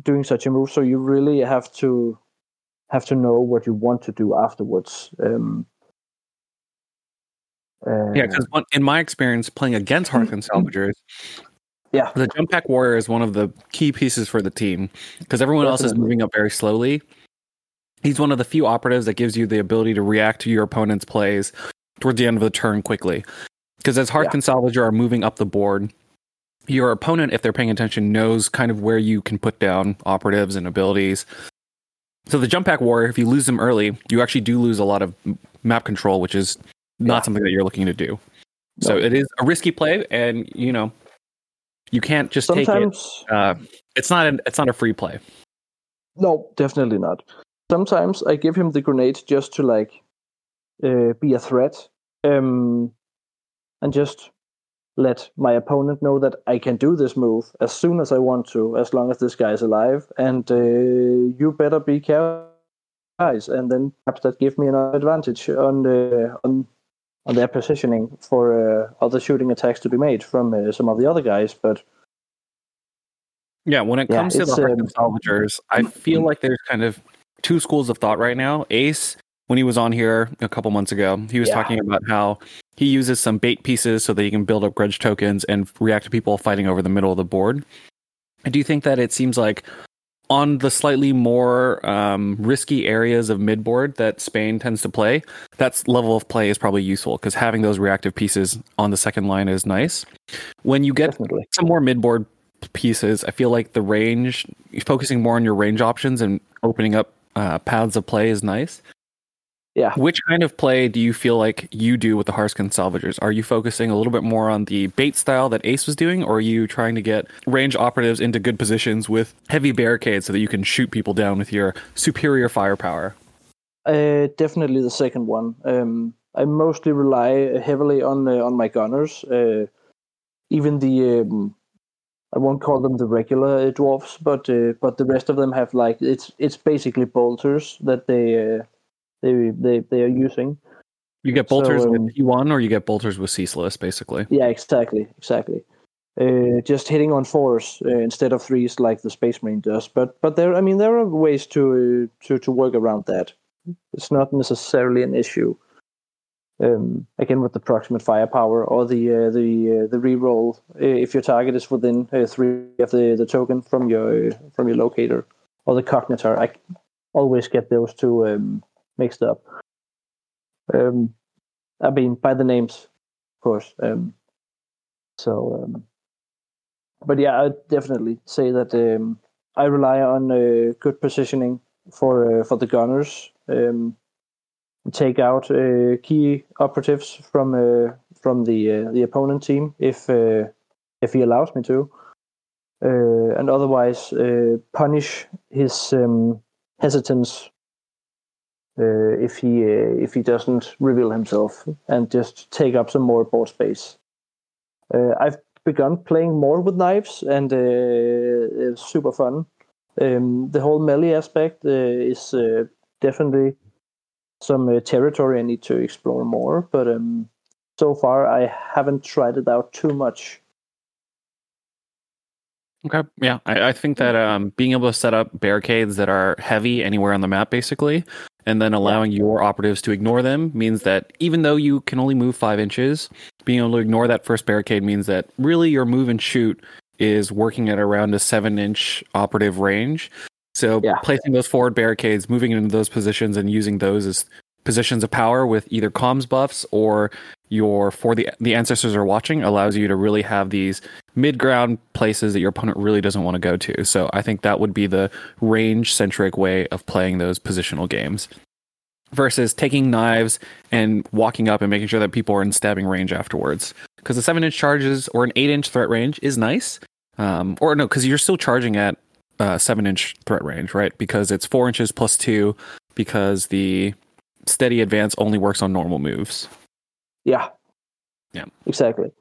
Speaker 2: doing such a move. So you really have to have to know what you want to do afterwards. Um, uh,
Speaker 3: Yeah, because in my experience playing against Hearthkyn Salvagers,
Speaker 2: Yeah.
Speaker 3: the jump pack warrior is one of the key pieces for the team because everyone else is moving up very slowly. He's one of the few operatives that gives you the ability to react to your opponent's plays towards the end of the turn quickly. Because as Hearthkyn Salvager are moving up the board, your opponent, if they're paying attention, knows kind of where you can put down operatives and abilities. So the jump pack warrior, if you lose them early, you actually do lose a lot of map control, which is not
Speaker 2: Yeah.
Speaker 3: something that you're looking to do. So it is a risky play, and you know you can't just take it. Uh, it's not an, it's not a free play.
Speaker 2: No, definitely not. Sometimes I give him the grenade just to like uh, be a threat, um, and just let my opponent know that I can do this move as soon as I want to, as long as this guy is alive. And uh, you better be careful, guys. And then perhaps that give me an advantage on the on on their positioning for uh, other shooting attacks to be made from uh, some of the other guys. But
Speaker 3: Yeah, when it
Speaker 2: Yeah,
Speaker 3: comes to the
Speaker 2: um,
Speaker 3: Salvagers, I feel like there's kind of two schools of thought right now. Ace, when he was on here a couple months ago, he was
Speaker 2: Yeah.
Speaker 3: talking about how he uses some bait pieces so that he can build up grudge tokens and react to people fighting over the middle of the board. I do think that it seems like on the slightly more um, risky areas of midboard that Spain tends to play, that level of play is probably useful because having those reactive pieces on the second line is nice. When you get
Speaker 2: Definitely.
Speaker 3: some more midboard pieces, I feel like the range, focusing more on your range options and opening up uh, paths of play is nice.
Speaker 2: Yeah.
Speaker 3: Which kind of play do you feel like you do with the Hearthkyn Salvagers? Are you focusing a little bit more on the bait style that Ace was doing, or are you trying to get range operatives into good positions with heavy barricades so that you can shoot people down with your superior firepower?
Speaker 2: Uh, definitely the second one. Um, I mostly rely heavily on uh, on my gunners. Uh, even the um, I won't call them the regular uh, dwarfs, but uh, but the rest of them have like it's it's basically bolters that they uh, they they they are using.
Speaker 3: You get
Speaker 2: So,
Speaker 3: bolters
Speaker 2: um,
Speaker 3: with P1 or you get bolters with ceaseless, basically.
Speaker 2: Yeah, exactly, exactly. Uh, just hitting on fours uh, instead of threes like the Space Marine does. But but there, I mean, there are ways to uh, to to work around that. It's not necessarily an issue. Um, again, with the proximate firepower or the uh, the uh, the reroll, uh, if your target is within uh, three of the, the token from your from your locator or the cognitor, I always get those two um, mixed up. Um, I mean, by the names, of course. Um, so, um, but yeah, I'd definitely say that um, I rely on uh, good positioning for uh, for the gunners. Um, take out uh, key operatives from uh, from the uh, the opponent team if uh, if he allows me to, uh, and otherwise punish his um, hesitance uh, if he uh, if he doesn't reveal himself and just take up some more board space. Uh, I've begun playing more with knives, and uh, it's super fun. Um, the whole melee aspect uh, is uh, definitely some territory I need to explore more, but um, so far I haven't tried it out too much.
Speaker 3: Okay. Yeah. I, I think that um, being able to set up barricades that are heavy anywhere on the map, basically, and then allowing your operatives to ignore them means that even though you can only move five inches, being able to ignore that first barricade means that really your move and shoot is working at around a seven inch operative range. So
Speaker 2: Yeah.
Speaker 3: placing those forward barricades, moving into those positions, and using those as positions of power with either comms buffs or your for the the ancestors are watching allows you to really have these mid ground places that your opponent really doesn't want to go to. So I think that would be the range centric way of playing those positional games versus taking knives and walking up and making sure that people are in stabbing range afterwards. Because the seven inch charges or an eight inch threat range is nice. Um, or no, because you're still charging at uh, seven inch threat range, right? Because it's four inches plus two, because the steady advance only works on normal moves.
Speaker 2: Yeah.
Speaker 3: Yeah.
Speaker 2: Exactly.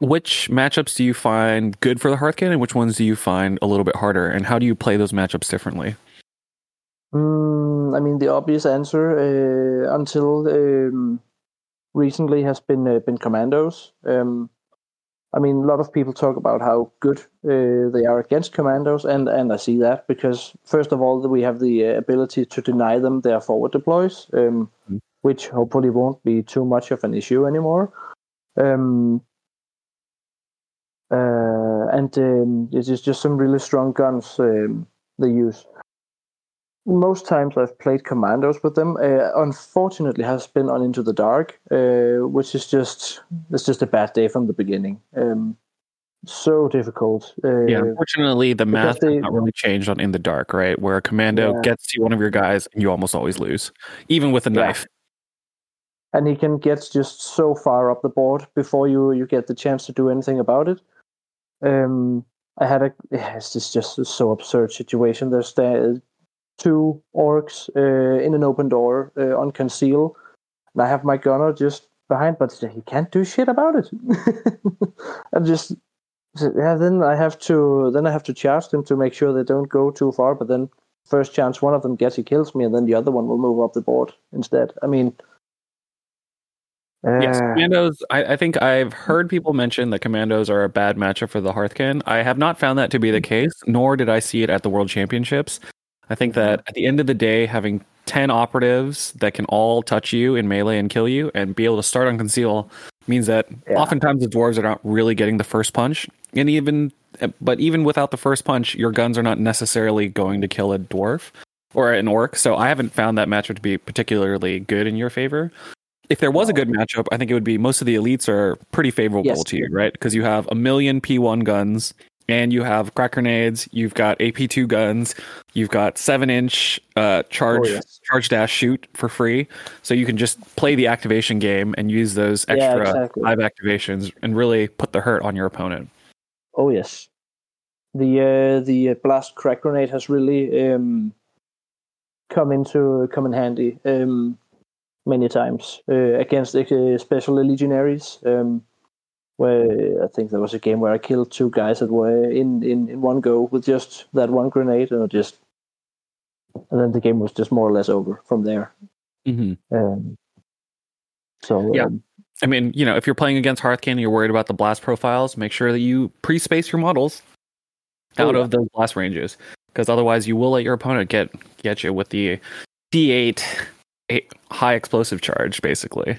Speaker 3: Which matchups do you find good for the Hearthkyn, and which ones do you find a little bit harder? And how do you play those matchups differently?
Speaker 2: Mm, I mean, the obvious answer uh, until um, recently has been uh, been commandos. Um, I mean, a lot of people talk about how good uh, they are against commandos, and and I see that because first of all, we have the uh, ability to deny them their forward deploys, um,
Speaker 3: Mm.
Speaker 2: which hopefully won't be too much of an issue anymore. Um, uh, and um, it is just some really strong guns um, they use most times I've played commandos with them. Uh, unfortunately, has been on Into the Dark, uh, which is just it's just a bad day from the beginning. Um, so difficult. Uh,
Speaker 3: Yeah, unfortunately, the math
Speaker 2: they-
Speaker 3: has not really changed on In the Dark, right? Where a commando
Speaker 2: Yeah.
Speaker 3: gets to one of your guys and you almost always lose, even with a
Speaker 2: Yeah.
Speaker 3: knife.
Speaker 2: and he can get just so far up the board before you you get the chance to do anything about it. Um, I had a it's just just so absurd situation. There's the two orcs uh, in an open door uh, on conceal, and I have my gunner just behind, but he can't do shit about it. I'm just yeah. Then I have to then I have to charge them to make sure they don't go too far. But then first chance one of them gets, he kills me, and then the other one will move up the board instead. I mean.
Speaker 3: Yes,
Speaker 2: uh,
Speaker 3: commandos. I, I think I've heard people mention that commandos are a bad matchup for the Hearthkyn. I have not found that to be the case, nor did I see it at the World Championships. I think that at the end of the day, having 10 operatives that can all touch you in melee and kill you and be able to start on conceal means that
Speaker 2: Yeah.
Speaker 3: oftentimes the dwarves are not really getting the first punch. And even but even without the first punch, your guns are not necessarily going to kill a dwarf or an orc. So I haven't found that matchup to be particularly good in your favor. If there was a good matchup, I think it would be most of the elites are pretty favorable
Speaker 2: Yes.
Speaker 3: to you, right? Because you have a million P1 guns and you have crack grenades, you've got AP2 guns, you've got seven inch uh, charge
Speaker 2: Oh, yes.
Speaker 3: charge dash shoot for free. So you can just play the activation game and use those
Speaker 2: Yeah,
Speaker 3: extra
Speaker 2: exactly.
Speaker 3: five activations and really put the hurt on your opponent.
Speaker 2: Oh yes, the uh, the blast crack grenade has really um, come into come in handy um, many times uh, against uh, especially legionaries. Um, where I think there was a game where I killed two guys that were in, in, in one go with just that one grenade, and just and then the game was just more or less over from there.
Speaker 3: Mm-hmm.
Speaker 2: Um, so
Speaker 3: Yeah.
Speaker 2: um,
Speaker 3: I mean, you know, if you're playing against Hearthkyn and you're worried about the blast profiles, make sure that you pre-space your models
Speaker 2: Oh,
Speaker 3: out
Speaker 2: yeah.
Speaker 3: of those blast ranges, because otherwise you will let your opponent get get you with the D8 eight, high explosive charge, basically.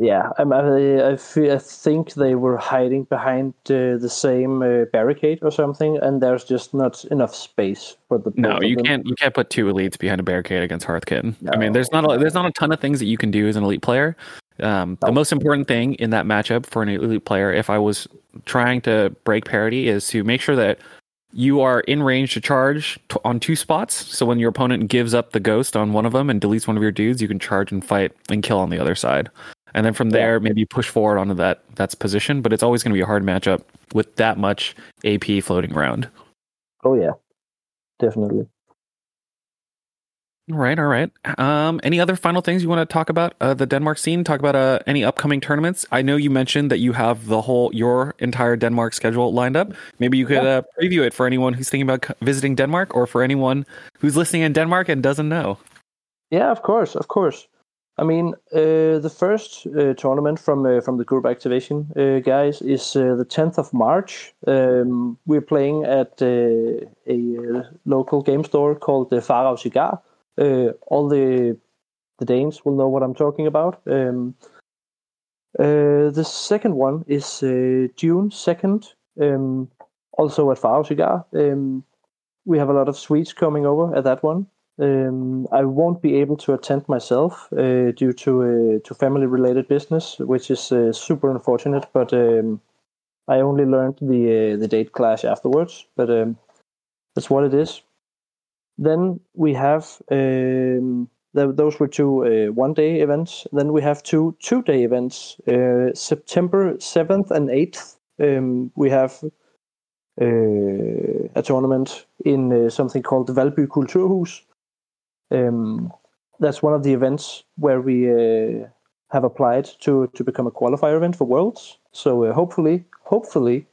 Speaker 2: Yeah, I, I, I think they were hiding behind uh, the same uh, barricade or something, and there's just not enough space for the.
Speaker 3: No, you can't. You can't put two elites behind a barricade against Hearthkyn. I mean, there's not a, there's not a ton of things that you can do as an elite player. Um, The most important thing in that matchup for an elite player, if I was trying to break parity, is to make sure that you are in range to charge t- on two spots. So when your opponent gives up the ghost on one of them and deletes one of your dudes, you can charge and fight and kill on the other side. And then from there, maybe push forward onto that that's position. But it's always going to be a hard matchup with that much AP floating around.
Speaker 2: Oh yeah, definitely.
Speaker 3: All right, all right. Um, any other final things you want to talk about uh, the Denmark scene? Talk about uh, any upcoming tournaments. I know you mentioned that you have the whole your entire Denmark schedule lined up. Maybe you could uh, preview it for anyone who's thinking about visiting Denmark, or for anyone who's listening in Denmark and doesn't know.
Speaker 2: Yeah, of course, of course. I mean, uh, the first uh, tournament from uh, from the group activation uh, guys is uh, the 10th of March. Um, we're playing at uh, a local game store called the Faraos Cigarer. Uh, all the the Danes will know what I'm talking about. Um, uh, the second one is uh, June 2nd, um, also at Faraos Cigarer. Um, we have a lot of Swedes coming over at that one. Um, I won't be able to attend myself uh, due to uh, to family related business, which is uh, super unfortunate. But um, I only learned the uh, the date clash afterwards. But um, that's what it is. Then we have um, th- those were two uh, one day events. Then we have two two day events. Uh, September seventh and eighth. Um, we have uh, a tournament in uh, something called Valby Kulturhus. Um, that's one of the events where we uh, have applied to to become a qualifier event for Worlds. So uh, hopefully, hopefully,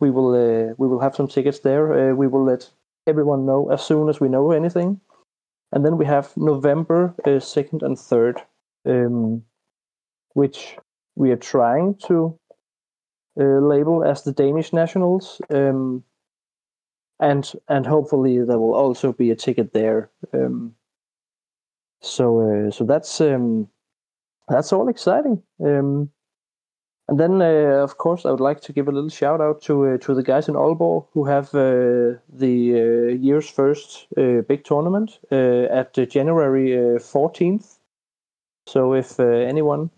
Speaker 2: we will we will have some tickets there. We will let everyone know as soon as we know anything. And then we have November uh, second and third, um, which we are trying to uh, label as the Danish nationals. Um, and and hopefully there will also be a ticket there. Um, so uh, so that's um, that's all exciting. Um, and then uh, of course I would like to give a little shout out to uh, to the guys in Aalborg who have uh, the uh, year's first uh, big tournament uh, at January fourteenth. so if anyone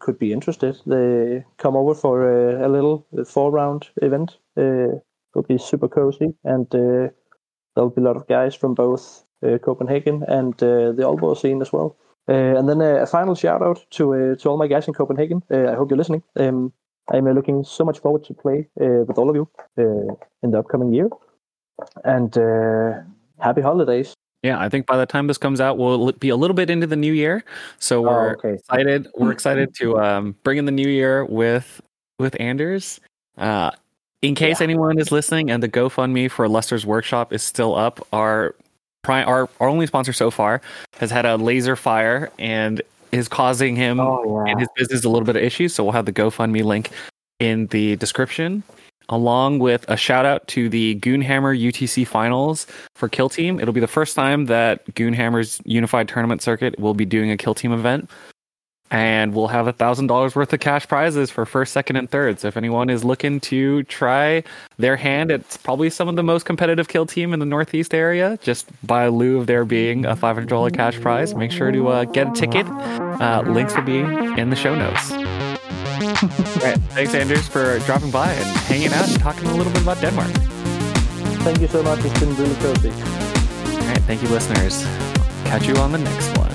Speaker 2: could be interested, they come over for a little four round event. It'll be super cozy and there'll be a lot of guys from both Copenhagen and the Aalborg scene as well. Uh, and then uh, a final shout out to uh, to all my guys in Copenhagen. Uh, I hope you're listening. Um, I'm uh, looking so much forward to play uh, with all of you uh, in the upcoming year. And uh, happy holidays.
Speaker 3: Yeah, I think by the time this comes out, we'll be a little bit into the new year. So we're
Speaker 2: Oh, okay.
Speaker 3: excited. We're excited to um, bring in the new year with with Anders. Uh, in case
Speaker 2: Yeah.
Speaker 3: anyone is listening, and the GoFundMe for Luster's workshop is still up, our pri- our our only sponsor so far has had a laser fire and is causing him
Speaker 2: Oh,
Speaker 3: and his business a little bit of issues. So we'll have the GoFundMe link in the description, along with a shout out to the Goonhammer UTC finals for Kill Team. It'll be the first time that Goonhammer's unified tournament circuit will be doing a Kill Team event. And we'll have a thousand dollars worth of cash prizes for first, second, and third. So if anyone is looking to try their hand, it's probably some of the most competitive kill team in the Northeast area. Just by lieu of there being a five hundred dollar cash prize, make sure to uh, get a ticket. Uh, links will be in the show notes. All right, thanks, Anders, for dropping by and hanging out and talking a little bit about Denmark.
Speaker 2: Thank you so much. It's been really cozy.
Speaker 3: All right, thank you, listeners. Catch you on the next one.